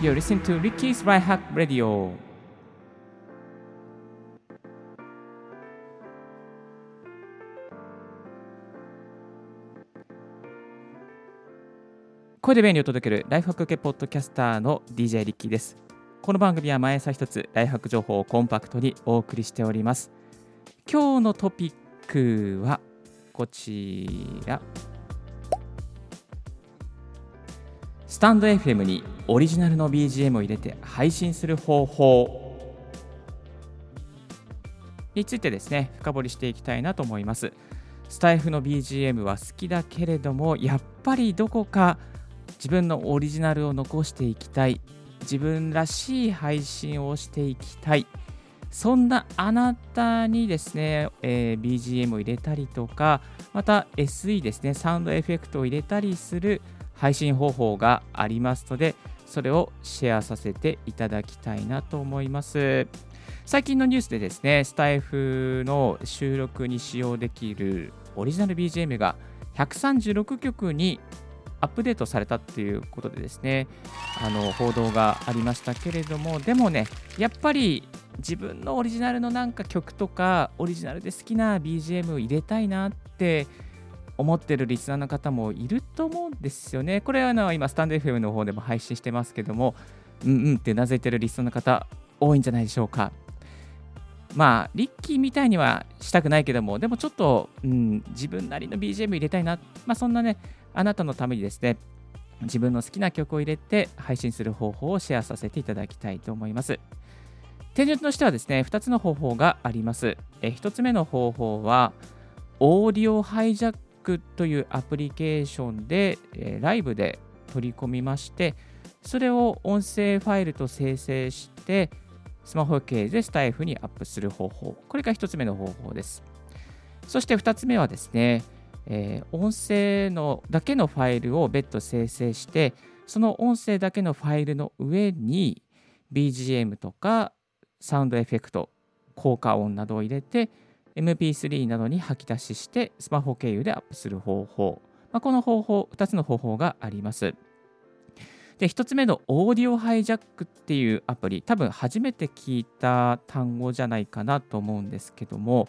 You're listening to Ricky's Right Hack Radio. 声で便利を届けるライフハック系ポッドキャスターの DJ リッキーです。この番組は毎朝一つライフハック情報をコンパクトにお送りしております。今日のトピックはこちら。スタンド FM にオリジナルの BGM を入れて配信する方法についてですね、深掘りしていきたいなと思います。スタイフの BGM は好きだけれども、やっぱりどこか自分のオリジナルを残していきたい、自分らしい配信をしていきたい、そんなあなたにですね、えー、BGM を入れたりとか、また SE ですね、サウンドエフェクトを入れたりする配信方法がありますので、それをシェアさせていただきたいなと思います。最近のニュースでですね、スタイフの収録に使用できるオリジナル BGM が136曲にアップデートされたっていうことでですね、あの報道がありましたけれども、でもね、やっぱり自分のオリジナルのなんか曲とか、オリジナルで好きな BGM を入れたいなって思ってるリスナーの方もいると思うんですよね。これはあの今、スタンド FM の方でも配信してますけども、うんうんってなずいてるリスナーの方、多いんじゃないでしょうか。まあ、リッキーみたいにはしたくないけども、でもちょっと、うん、自分なりの BGM 入れたいな、まあ、そんなね、あなたのためにですね、自分の好きな曲を入れて配信する方法をシェアさせていただきたいと思います。手順としてはですね、2つの方法があります。え1つ目の方法は、オーディオハイジャックというアプリケーションで、えー、ライブで取り込みまして、それを音声ファイルと生成して、スマホ系でスタイフにアップする方法。これが1つ目の方法です。そして2つ目はですね、えー、音声のだけのファイルを別途生成して、その音声だけのファイルの上に BGM とかサウンドエフェクト、効果音などを入れて、MP3 などに吐き出ししてスマホ経由でアップする方法。まあ、この方法、2つの方法があります。で、1つ目のオーディオハイジャックっていうアプリ、多分初めて聞いた単語じゃないかなと思うんですけども、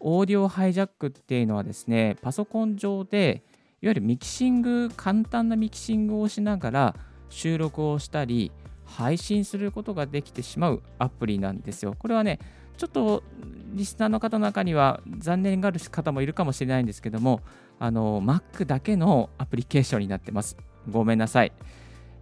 オーディオハイジャックっていうのはですね、パソコン上で、いわゆるミキシング、簡単なミキシングをしながら収録をしたり、配信することができてしまうアプリなんですよ。これはね、ちょっとリスナーの方の中には残念がある方もいるかもしれないんですけども、あの Mac だけのアプリケーションになってます。ごめんなさい。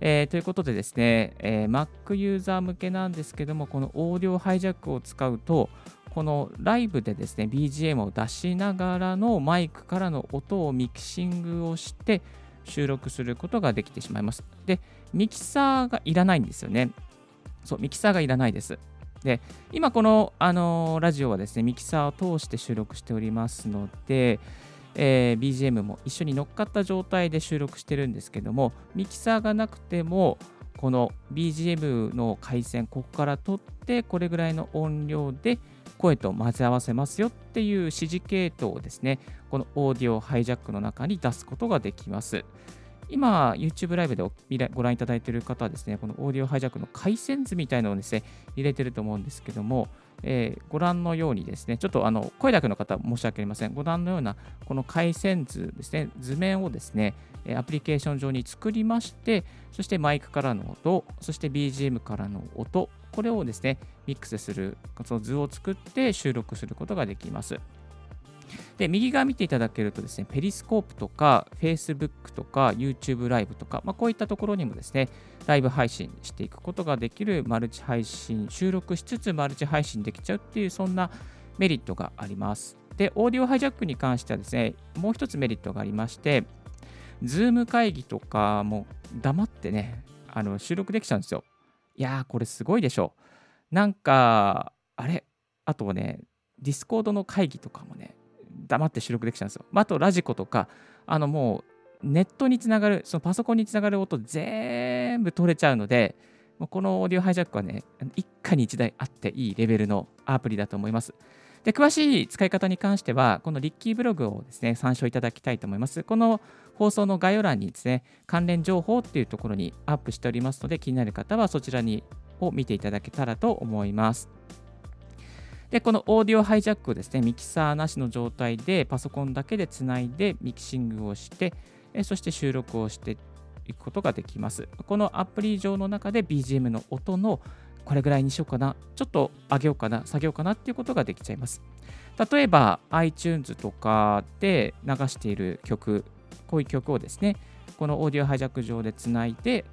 えー、ということでですね、えー、Mac ユーザー向けなんですけども、このオーディオハイジャックを使うと、このライブでですね、BGM を出しながらのマイクからの音をミキシングをして収録することができてしまいます。で、ミキサーがいらないんですよね。そう、ミキサーがいらないです。で、今この、あのー、ラジオはですね、ミキサーを通して収録しておりますので、えー、BGM も一緒に乗っかった状態で収録してるんですけども、ミキサーがなくても、この BGM の回線、ここから取って、これぐらいの音量で声と混ぜ合わせますよっていう指示系統をですね、このオーディオハイジャックの中に出すことができます。今、YouTube ライブでご覧いただいている方はですね、このオーディオハイジャックの回線図みたいなのをですね、入れてると思うんですけども、えー、ご覧のようにですね、ちょっとあの声だけの方申し訳ありません。ご覧のようなこの回線図ですね、図面をですね、アプリケーション上に作りまして、そしてマイクからの音、そして BGM からの音、これをですね、ミックスする、その図を作って収録することができます。で、右側見ていただけるとですね、ペリスコープとか、Facebook とか、YouTube ライブとか、まあ、こういったところにもですね、ライブ配信していくことができるマルチ配信、収録しつつマルチ配信できちゃうっていう、そんなメリットがあります。で、オーディオハイジャックに関してはですね、もう一つメリットがありまして、Zoom 会議とかも黙ってね、あの収録できちゃうんですよ。いやー、これすごいでしょう。なんか、あれ、あとね、 Discord の会議とかもね、黙って収録できちゃうんですよ。あと、 radiko とか、あのもう、ネットにつながる、そのパソコンにつながる音全部取れちゃうので、この Audio Hijack はね、一家に一台あっていいレベルのアプリだと思います。で詳しい使い方に関しては、このリッキーブログをですね、参照いただきたいと思います。この放送の概要欄にですね、関連情報っていうところにアップしておりますので、気になる方はそちらにを見ていただけたらと思います。で、このオーディオハイジャックをですね、ミキサーなしの状態でパソコンだけでつないでミキシングをして、そして収録をしていくことができます。このアプリ上の中で BGM の音のこれぐらいにしようかな、ちょっと上げようかな、下げようかなっていうことができちゃいます。例えば iTunes とかで流している曲、こういう曲をですね、このオーディオハイジャック上でつないで、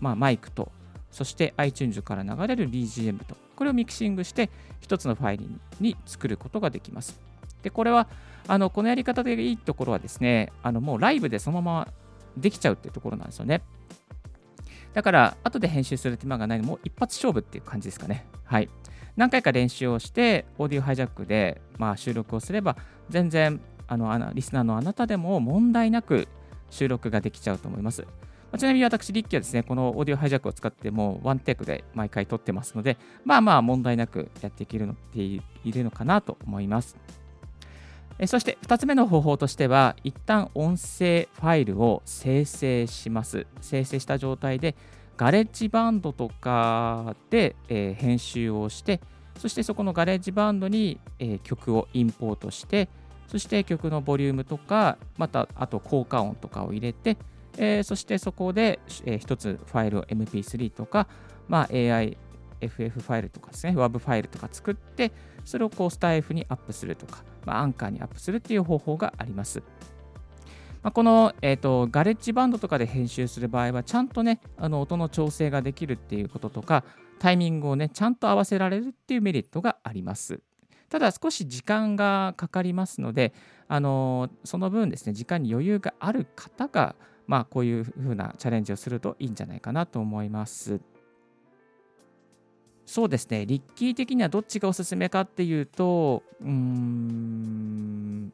まあ、マイクと、そして iTunes から流れる BGM と、これをミキシングして1つのファイルに作ることができます。で、これは、あのこのやり方でいいところはですね、あのもうライブでそのままできちゃうっていうところなんですよね。だから、後で編集する手間がないのも一発勝負っていう感じですかね。はい。何回か練習をして、オーディオハイジャックで、まあ、収録をすれば、全然あのリスナーのあなたでも問題なく収録ができちゃうと思います。まちなみに私、リッキーはですね、このオーディオハイジャックを使ってもうワンテイクで毎回撮ってますので、まあまあ問題なくやっていけるのっているのかなと思います。えそして2つ目の方法としては、一旦音声ファイルを生成します。生成した状態で、ガレッジバンドとかで、えー、編集をして、そしてそこのガレッジバンドに、えー、曲をインポートして、そして曲のボリュームとか、またあと効果音とかを入れて、えー、そしてそこで、えー、1つファイルを MP3 とか、まあ、AI、FF ファイルとかですね、WAV ファイルとか作って、それをこうスタイフにアップするとか、まあ、アンカーにアップするっていう方法があります。まあ、この、えーと、ガレッジバンドとかで編集する場合は、ちゃんとね、あの音の調整ができるっていうこととか、タイミングをね、ちゃんと合わせられるっていうメリットがあります。ただ少し時間がかかりますので、あのその分ですね、時間に余裕がある方が、まあ、こういうふうなチャレンジをするといいんじゃないかなと思います。そうですね、リッキー的にはどっちがおすすめかっていうと、うーん、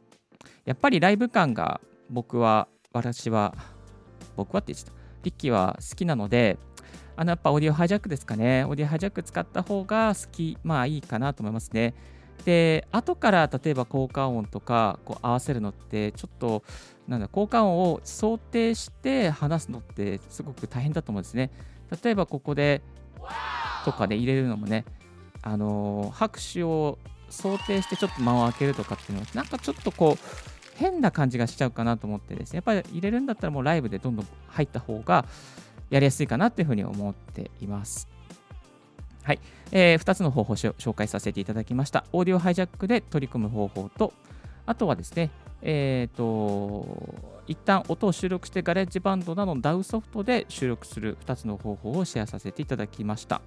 やっぱりライブ感が僕は、私は、僕はって言ってた、リッキーは好きなので、あのやっぱオーディオハイジャックですかね、オーディオハイジャック使った方が好き、まあいいかなと思いますね。で、後から例えば効果音とかこう合わせるのって、ちょっと、なんだ、効果音を想定して話すのってすごく大変だと思うんですね。例えばここで、とかで入れるのもね、あのー、拍手を想定してちょっと間を空けるとかっていうのは、なんかちょっとこう、変な感じがしちゃうかなと思ってですね、やっぱり入れるんだったらもうライブでどんどん入った方がやりやすいかなっていうふうに思っています。はい、えー、2つの方法を紹介させていただきました。オーディオハイジャックで取り組む方法と、あとはですね、えっ、ー、と、一旦音を収録してガレッジバンドなどの DAW ソフトで収録する2つの方法をシェアさせていただきました。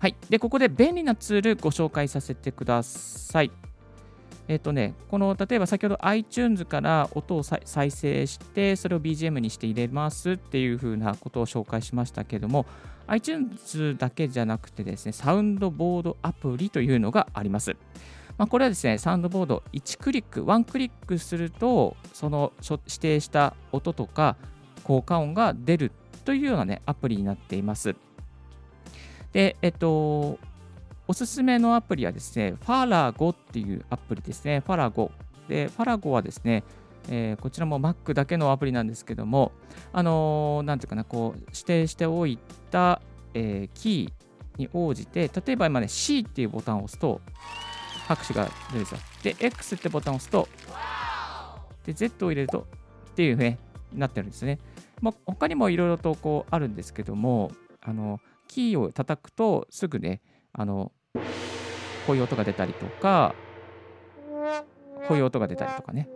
はい。で、ここで便利なツールご紹介させてください。えっ、ー、とね、この例えば先ほど iTunes から音を再生して、それを BGM にして入れますっていう風なことを紹介しましたけども、iTunes だけじゃなくてですね、サウンドボードアプリというのがあります。まあ、これはですね、サウンドボード1クリック、1クリックすると、その指定した音とか効果音が出るというようなね、アプリになっています。で、えっと、おすすめのアプリはですね、ファラゴっていうアプリですね。ファラゴ。で、ファラゴはですね、えー、こちらも Mac だけのアプリなんですけども、あのー、なんていうかな、こう、指定しておいた、えー、キーに応じて、例えば今ね、C っていうボタンを押すと、拍手が出るんですよ。で、X ってボタンを押すと、で、Z を入れると、っていうね、なってるんですね。まあ、他にもいろいろとこうあるんですけども、あの、キーを叩くとすぐね、あの、こういう音が出たりとか、こういう音が出たりとかね。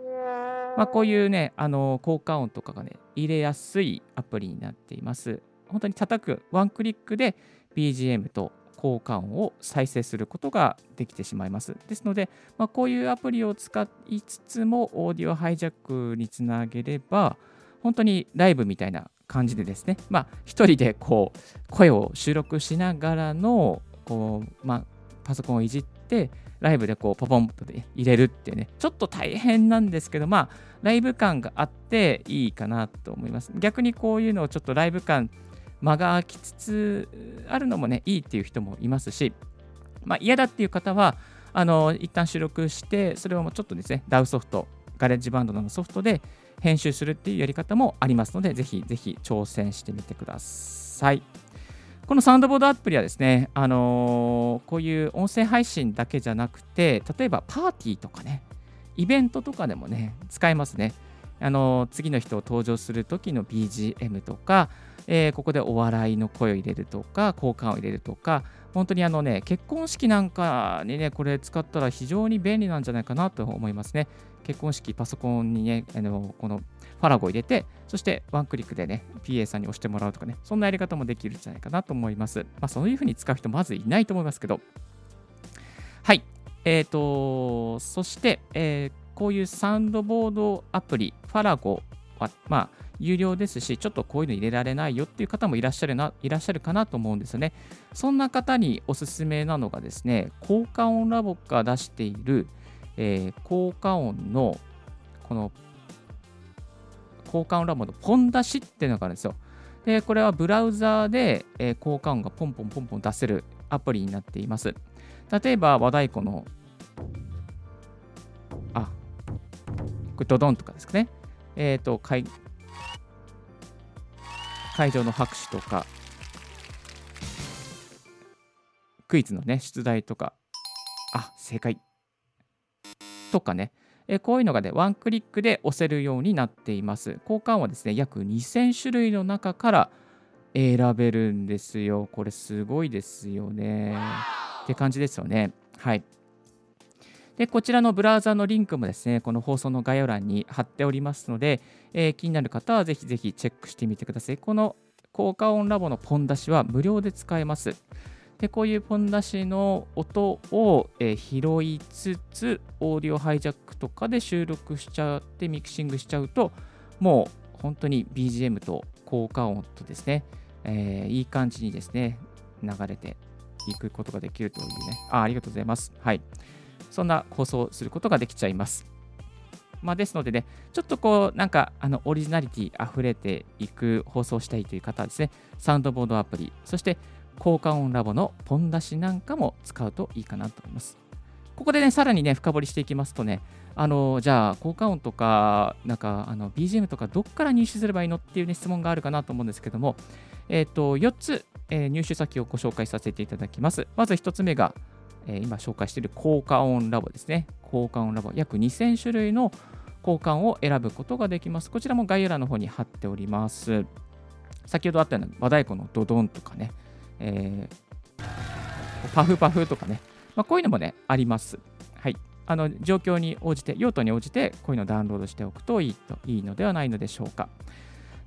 まあ、こういうね、あの、効果音とかがね、入れやすいアプリになっています。本当に叩く、ワンクリックで BGM と効果音を再生することができてしまいます。ですので、まあ、こういうアプリを使いつつも、オーディオハイジャックにつなげれば、本当にライブみたいな感じでですね、まあ、一人でこう声を収録しながらのこう、まあ、パソコンをいじって、ライブでこうポポンと入れるっていうね、ちょっと大変なんですけど、まあ、ライブ感があっていいかなと思います。逆にこういうのをちょっとライブ感、間が空きつつあるのもね、いいっていう人もいますし、まあ、嫌だっていう方は、あの一旦収録して、それをもうちょっとですね、DAW ソフト、ガレッジバンドのソフトで編集するっていうやり方もありますので、ぜひぜひ挑戦してみてください。このサウンドボードアプリはですね、あのー、こういう音声配信だけじゃなくて、例えばパーティーとかね、イベントとかでもね、使えますね。あのー、次の人を登場する時の BGM とか、えー、ここでお笑いの声を入れるとか、効果を入れるとか、本当にあのね、結婚式なんかにね、これ使ったら非常に便利なんじゃないかなと思いますね。結婚式、パソコンにね、あのこのファラゴを入れて、そしてワンクリックでね、PA さんに押してもらうとかね、そんなやり方もできるんじゃないかなと思います。まあ、そういうふうに使う人まずいないと思いますけど。はい。えっ、ー、と、そして、えー、こういうサウンドボードアプリ、ファラゴは、まあ、有料ですし、ちょっとこういうの入れられないよっていう方もいらっしゃるな、いらっしゃるかなと思うんですよね。そんな方におすすめなのがですね、効果音ラボが出している、えー、効果音の、この、効果音ラボのポン出しっていうのがあるんですよ。で、これはブラウザーで、えー、効果音がポンポンポンポン出せるアプリになっています。例えば、和太鼓の、あ、これドドンとかですかね。えっ、ー、と、会場の拍手とか、クイズのね、出題とか、あ、正解。とかね、えこういうのがね、ワンクリックで押せるようになっています。交換はですね、約2000種類の中から選べるんですよ。これすごいですよね。って感じですよね。はい。で、こちらのブラウザのリンクもですね、この放送の概要欄に貼っておりますので、えー、気になる方はぜひぜひチェックしてみてください。この効果音ラボのポン出しは無料で使えます。で、こういうポン出しの音を、えー、拾いつつ、オーディオハイジャックとかで収録しちゃって、ミキシングしちゃうと、もう本当に BGM と効果音とですね、えー、いい感じにですね、流れていくことができるというね。あありがとうございます。はい。そんな放送することができちゃいます。まあ、ですのでね、ちょっとこう、なんか、あの、オリジナリティ溢れていく放送したいという方はですね、サウンドボードアプリ、そして効果音ラボのポン出しなんかも使うといいかなと思います。ここでね、さらにね、深掘りしていきますとね、あの、じゃあ、効果音とか、なんか、あの、BGM とか、どっから入手すればいいのっていうね、質問があるかなと思うんですけども、えっ、ー、と、4つ、えー、入手先をご紹介させていただきます。まず1つ目が、今紹介している効果音ラボですね。効果音ラボ、約2000種類の交換を選ぶことができます。こちらも概要欄の方に貼っております。先ほどあったような和太鼓のドドンとかね、えー、パフパフとかね、まあ、こういうのもね、あります。はい。あの状況に応じて、用途に応じて、こういうのをダウンロードしておくといいといいのではないのでしょうか。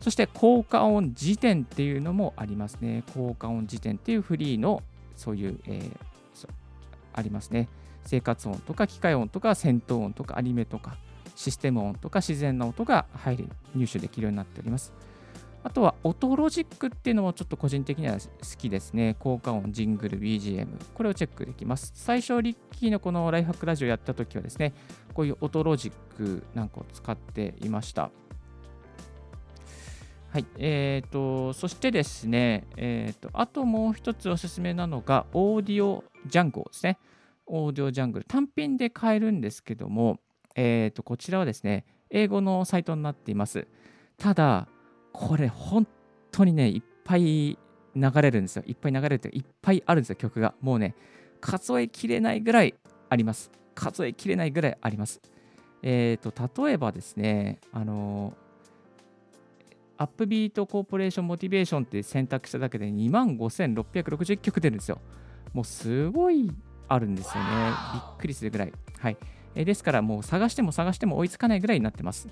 そして、効果音辞典っていうのもありますね。効果音辞典っていうフリーの、そういう、えー、ありますね。生活音とか機械音とか戦闘音とかアニメとかシステム音とか自然な音が入り入手できるようになっております。あとは音ロジックっていうのもちょっと個人的には好きですね。効果音、ジングル、BGM。これをチェックできます。最初、リッキーのこのライフハックラジオやった時はですね、こういう音ロジックなんかを使っていました。はい。え、ー、と、そしてですね、え、ー、と、あともう一つおすすめなのが、オーディオジャングルですね。オーディオジャングル。単品で買えるんですけども、え、ー、と、こちらはですね、英語のサイトになっています。ただ、これ本当にね、いっぱい流れるんですよ。いっぱい流れるといいっぱいあるんですよ、曲が。もうね、数えきれないぐらいあります。数えきれないぐらいあります。えっ、ー、と、例えばですね、あの upbeat corporation motivation って選択しただけで25,660曲出るんですよ。もうすごいあるんですよね。びっくりするぐらい。はい。えですからもう探しても探しても追いつかないぐらいになってます。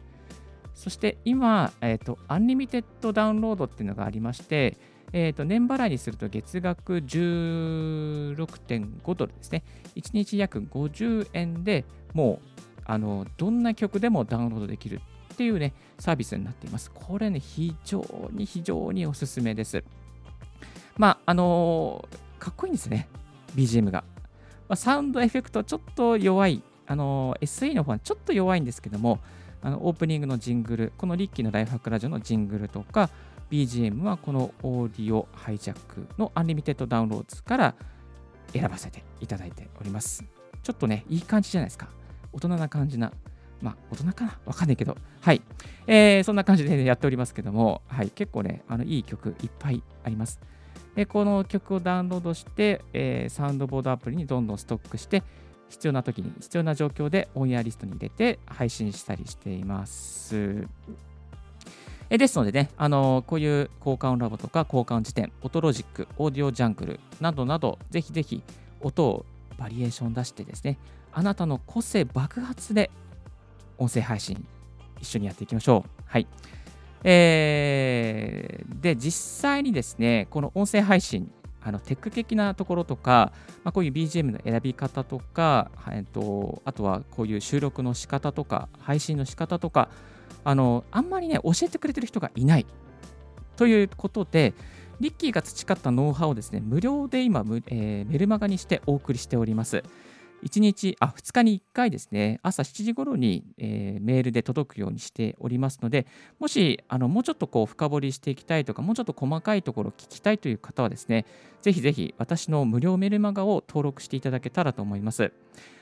そして今、えっ、ー、と、 unlimited download っていうのがありまして、えー、と年払いにすると月額16.5ドルですね。1日約50円でもうあのどんな曲でもダウンロードできるっていうね、サービスになっています。これね、非常に非常におすすめです。まあ、あのー、かっこいいんですね、BGM が。まあ、サウンドエフェクトちょっと弱い、あのー、SE の方はちょっと弱いんですけども、あのオープニングのジングル、このリッキーのライフハックラジオのジングルとか、BGM はこのオーディオハイジャックのアンリミテッドダウンロードから選ばせていただいております。ちょっとね、いい感じじゃないですか。大人な感じな。まあ、大人かな？わかんないけど。はい。えー、そんな感じで、ね、やっておりますけども、はい。結構ね、あのいい曲いっぱいあります。でこの曲をダウンロードして、えー、サウンドボードアプリにどんどんストックして、必要な時に、必要な状況でオンエアリストに入れて配信したりしています。えですのでね、あのこういう交換ラボとか交換辞典、オトロジック、オーディオジャングルなどなど、ぜひぜひ音をバリエーション出してですね、あなたの個性爆発で音声配信一緒にやっていきましょう。はい。えー、で、実際にですね、この音声配信、あのテック的なところとか、まあ、こういう BGM の選び方とか、えっと、あとはこういう収録の仕方とか、配信の仕方とか、あのあんまりね、教えてくれてる人がいないということで、リッキーが培ったノウハウをですね、無料で今、えー、メルマガにしてお送りしております。1日、あ、2日に1回ですね、朝7時頃に、えー、メールで届くようにしておりますので、もし、あのもうちょっとこう深掘りしていきたいとか、もうちょっと細かいところを聞きたいという方はですね、ぜひぜひ私の無料メルマガを登録していただけたらと思います。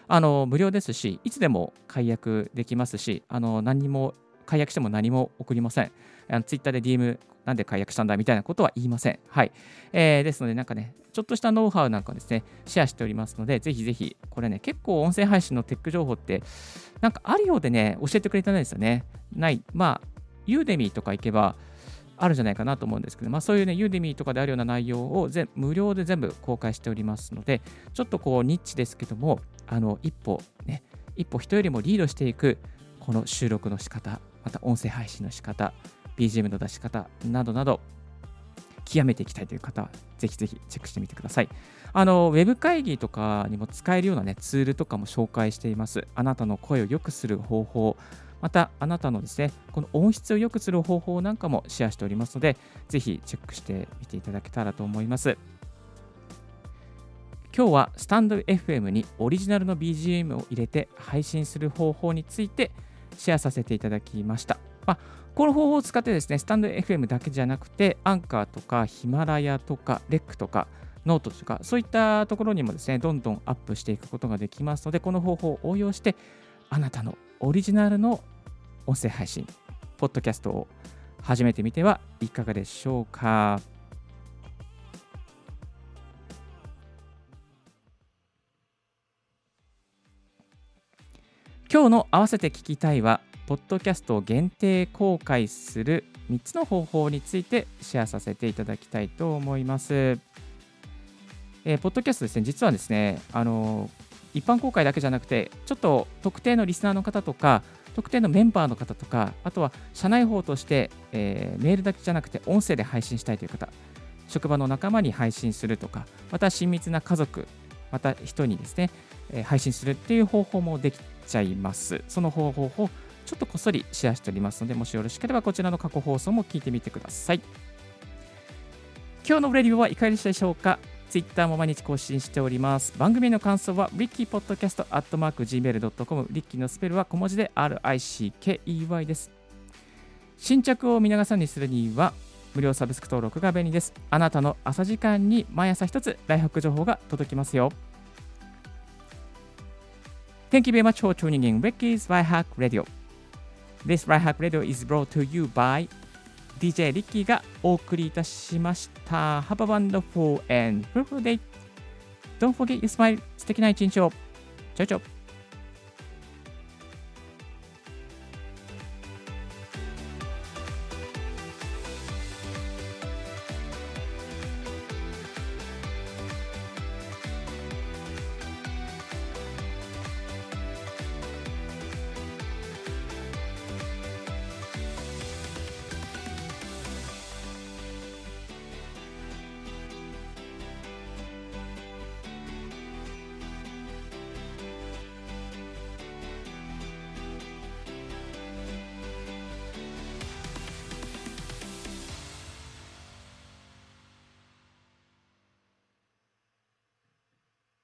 あの無料ですし、いつでも解約できますし、あの何も解約しても何も送りません。ツイッターで DM なんで解約したんだみたいなことは言いません。はい。えー、ですので、なんかね、ちょっとしたノウハウなんかですね、シェアしておりますので、ぜひぜひ、これね、結構音声配信のテック情報って、なんかあるようでね、教えてくれてないですよね。ない。まあ、ユーデミーとか行けば、あるんじゃないかなと思うんですけど、まあ、そういうね、ユーデミーとかであるような内容を全無料で全部公開しておりますので、ちょっとこう、ニッチですけども、あの一歩ね、一歩人よりもリードしていく、この収録の仕方、また音声配信の仕方、BGM の出し方などなど、極めていきたいという方は、ぜひぜひチェックしてみてください。あの、ウェブ会議とかにも使えるようなね、ツールとかも紹介しています。あなたの声を良くする方法、また、あなたのですね、この音質を良くする方法なんかもシェアしておりますので、ぜひチェックしてみていただけたらと思います。今日はスタンド FM にオリジナルの BGM を入れて配信する方法についてシェアさせていただきました。まあ、この方法を使ってですね、スタンド FM だけじゃなくて、アンカーとかヒマラヤとかレックとかノートとか、そういったところにもですね、どんどんアップしていくことができますので、この方法を応用して、あなたのオリジナルの音声配信、ポッドキャストを始めてみてはいかがでしょうか。今日の合わせて聞きたいは、ポッドキャストを限定公開する3つの方法についてシェアさせていただきたいと思います。えー、ポッドキャストですね、実はですね、あの一般公開だけじゃなくて、ちょっと特定のリスナーの方とか、特定のメンバーの方とか、あとは社内法として、えー、メールだけじゃなくて音声で配信したいという方、職場の仲間に配信するとか、また親密な家族、また人にですね、えー、配信するっていう方法もできちゃいます。その方法をちょっとこっそりシェアしておりますので、もしよろしければこちらの過去放送も聞いてみてください。今日のレディオはいかがでしたでしょうか？Twitter も毎日更新しております。番組の感想は rickypodcast.gmail.com リッキーのスペルは小文字で RICKEY です。新着を見逃さにするには無料サブスク登録が便利です。あなたの朝時間に毎朝一つライフハック情報が届きますよ。Thank you very much for tuning in Ricky's Right Hack Radio. This Right Hack Radio is brought to you by DJ リッキーがお送りいたしました。Have a wonderful and fruitful day. Don't forget your smile. 素敵な一日を。チャオチャオ。